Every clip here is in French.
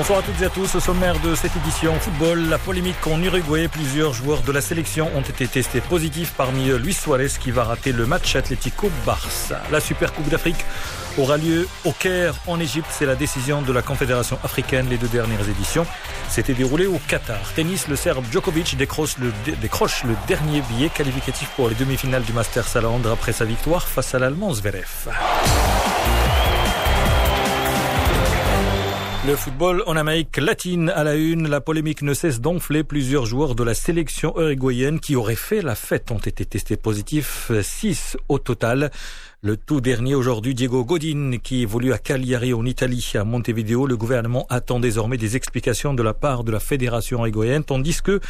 Bonsoir à toutes et à tous. Au sommaire de cette édition football, la polémique en Uruguay. Plusieurs joueurs de la sélection ont été testés positifs. Parmi eux, Luis Suarez qui va rater le match Atlético Barça. La Super Coupe d'Afrique aura lieu au Caire en Égypte. C'est la décision de la Confédération africaine. Les deux dernières éditions s'étaient déroulées au Qatar. Tennis, le Serbe Djokovic décroche le, dernier billet qualificatif pour les demi-finales du Masters à Londres après sa victoire face à l'Allemand Zverev. Le football en Amérique latine à la une, la polémique ne cesse d'enfler. Plusieurs joueurs de la sélection uruguayenne qui auraient fait la fête ont été testés positifs, 6 au total. Le tout dernier aujourd'hui, Diego Godin, qui évolue à Cagliari en Italie, à Montevideo. Le gouvernement attend désormais des explications de la part de la fédération uruguayenne, tandis que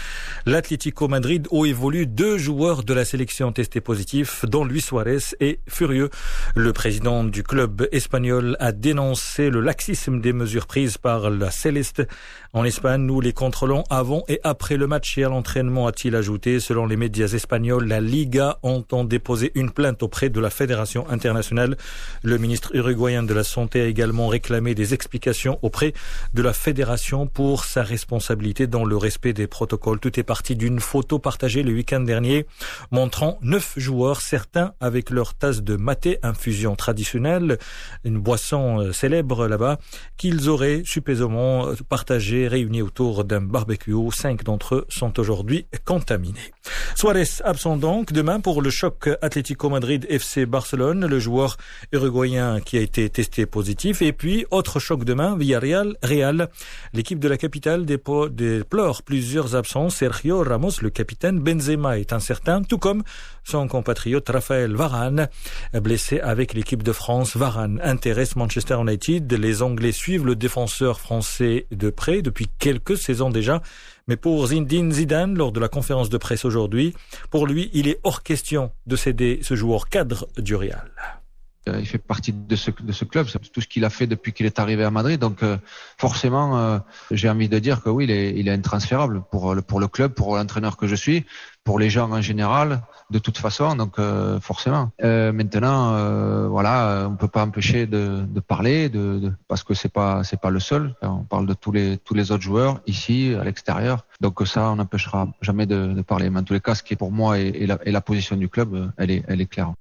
l'Atlético Madrid, où évolue deux joueurs de la sélection testés positifs, dont Luis Suarez, est furieux. Le président du club espagnol a dénoncé le laxisme des mesures prises par la Céleste. En Espagne, nous les contrôlons avant et après le match et à l'entraînement, a-t-il ajouté. Selon les médias espagnols, la Liga entend déposer une plainte auprès de la fédération internationale. Le ministre uruguayen de la Santé a également réclamé des explications auprès de la fédération pour sa responsabilité dans le respect des protocoles. Tout est parti d'une photo partagée le week-end dernier montrant neuf joueurs, certains avec leur tasse de maté, infusion traditionnelle, une boisson euh, célèbre là-bas, qu'ils auraient supposément partagé, réunis autour d'un barbecue. Cinq d'entre eux sont aujourd'hui contaminés. Suarez absent donc demain pour le choc Atlético Madrid FC Barcelone le joueur uruguayen qui a été testé positif. Et puis, autre choc demain, Villarreal, Real. L'équipe de la capitale déplore plusieurs absences. Sergio Ramos, le capitaine, Benzema est incertain, tout comme son compatriote Raphaël Varane, blessé avec l'équipe de France. Varane intéresse Manchester United. Les Anglais suivent le défenseur français de près depuis quelques saisons déjà. Mais pour Zinedine Zidane, lors de la conférence de presse aujourd'hui, pour lui, il est hors question de céder ce joueur cadre du Real. Euh, il fait partie de ce, club, c'est tout ce qu'il a fait depuis qu'il est arrivé à Madrid. Donc euh, forcément, euh, j'ai envie de dire que oui, il est, intransférable pour le, club, pour l'entraîneur que je suis, pour les gens en général, de toute façon. Donc forcément. maintenant, voilà, on peut pas empêcher de, parler, parce que c'est pas c'est pas le seul. On parle de tous les tous les autres joueurs ici, à l'extérieur. Donc ça, on n'empêchera jamais de, parler. Mais en tous les cas, ce qui est pour moi et, la, position du club, elle est claire.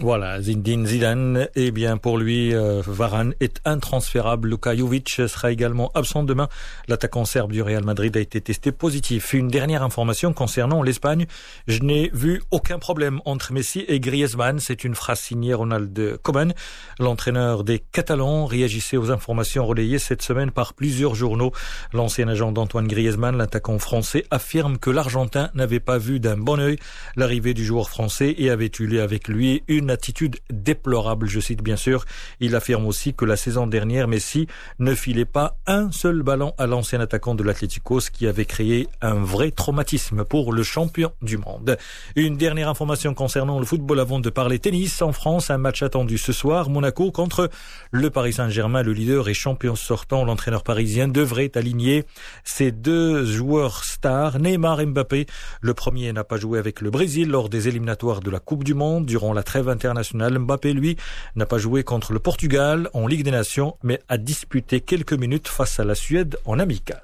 Voilà, Zindine Zidane, eh bien pour lui, euh, Varane est intransférable. Luka Jovic sera également absent demain. L'attaquant serbe du Real Madrid a été testé positif. Une dernière information concernant l'Espagne. Je n'ai vu aucun problème entre Messi et Griezmann. C'est une phrase signée Ronald Koeman. L'entraîneur des Catalans réagissait aux informations relayées cette semaine par plusieurs journaux. L'ancien agent d'Antoine Griezmann, l'attaquant français, affirme que l'Argentin n'avait pas vu d'un bon œil l'arrivée du joueur français et avait eu avec lui une une attitude déplorable, je cite bien sûr. Il affirme aussi que la saison dernière, Messi ne filait pas un seul ballon à l'ancien attaquant de l'Atlético, ce qui avait créé un vrai traumatisme pour le champion du monde. Une dernière information concernant le football avant de parler tennis. En France, un match attendu ce soir, Monaco contre le Paris Saint-Germain, le leader et champion sortant. L'entraîneur parisien devrait aligner ses deux joueurs stars, Neymar et Mbappé. Le premier n'a pas joué avec le Brésil lors des éliminatoires de la Coupe du Monde durant la trêve international. Mbappé, lui, n'a pas joué contre le Portugal en Ligue des Nations, mais a disputé quelques minutes face à la Suède en amical.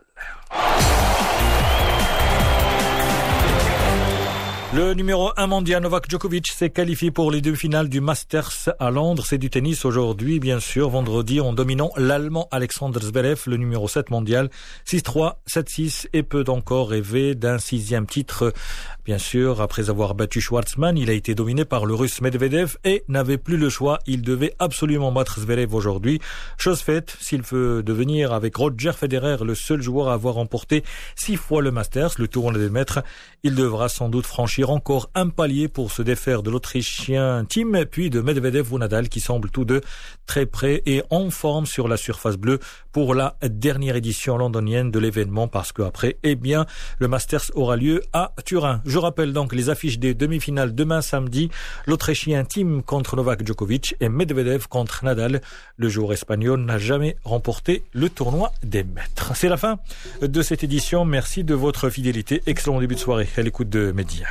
Le numéro 1 mondial Novak Djokovic s'est qualifié pour les deux finales du Masters à Londres. C'est du tennis aujourd'hui, bien sûr, vendredi en dominant l'Allemand Alexander Zverev, le numéro 7 mondial, 6-3, 7-6 et peut encore rêver d'un sixième titre. Bien sûr, après avoir battu Schwartzmann, il a été dominé par le russe Medvedev et n'avait plus le choix. Il devait absolument battre Zverev aujourd'hui. Chose faite, s'il veut devenir avec Roger Federer le seul joueur à avoir remporté six fois le Masters, le tournoi des maîtres, il devra sans doute franchir encore un palier pour se défaire de l'Autrichien Tim, puis de Medvedev ou Nadal qui semblent tous deux très près et en forme sur la surface bleue pour la dernière édition londonienne de l'événement parce qu'après, eh bien, le Masters aura lieu à Turin. Je rappelle donc les affiches des demi-finales demain samedi. L'Autrichien Tim contre Novak Djokovic et Medvedev contre Nadal. Le joueur espagnol n'a jamais remporté le tournoi des maîtres. C'est la fin de cette édition. Merci de votre fidélité. Excellent début de soirée à l'écoute de Média.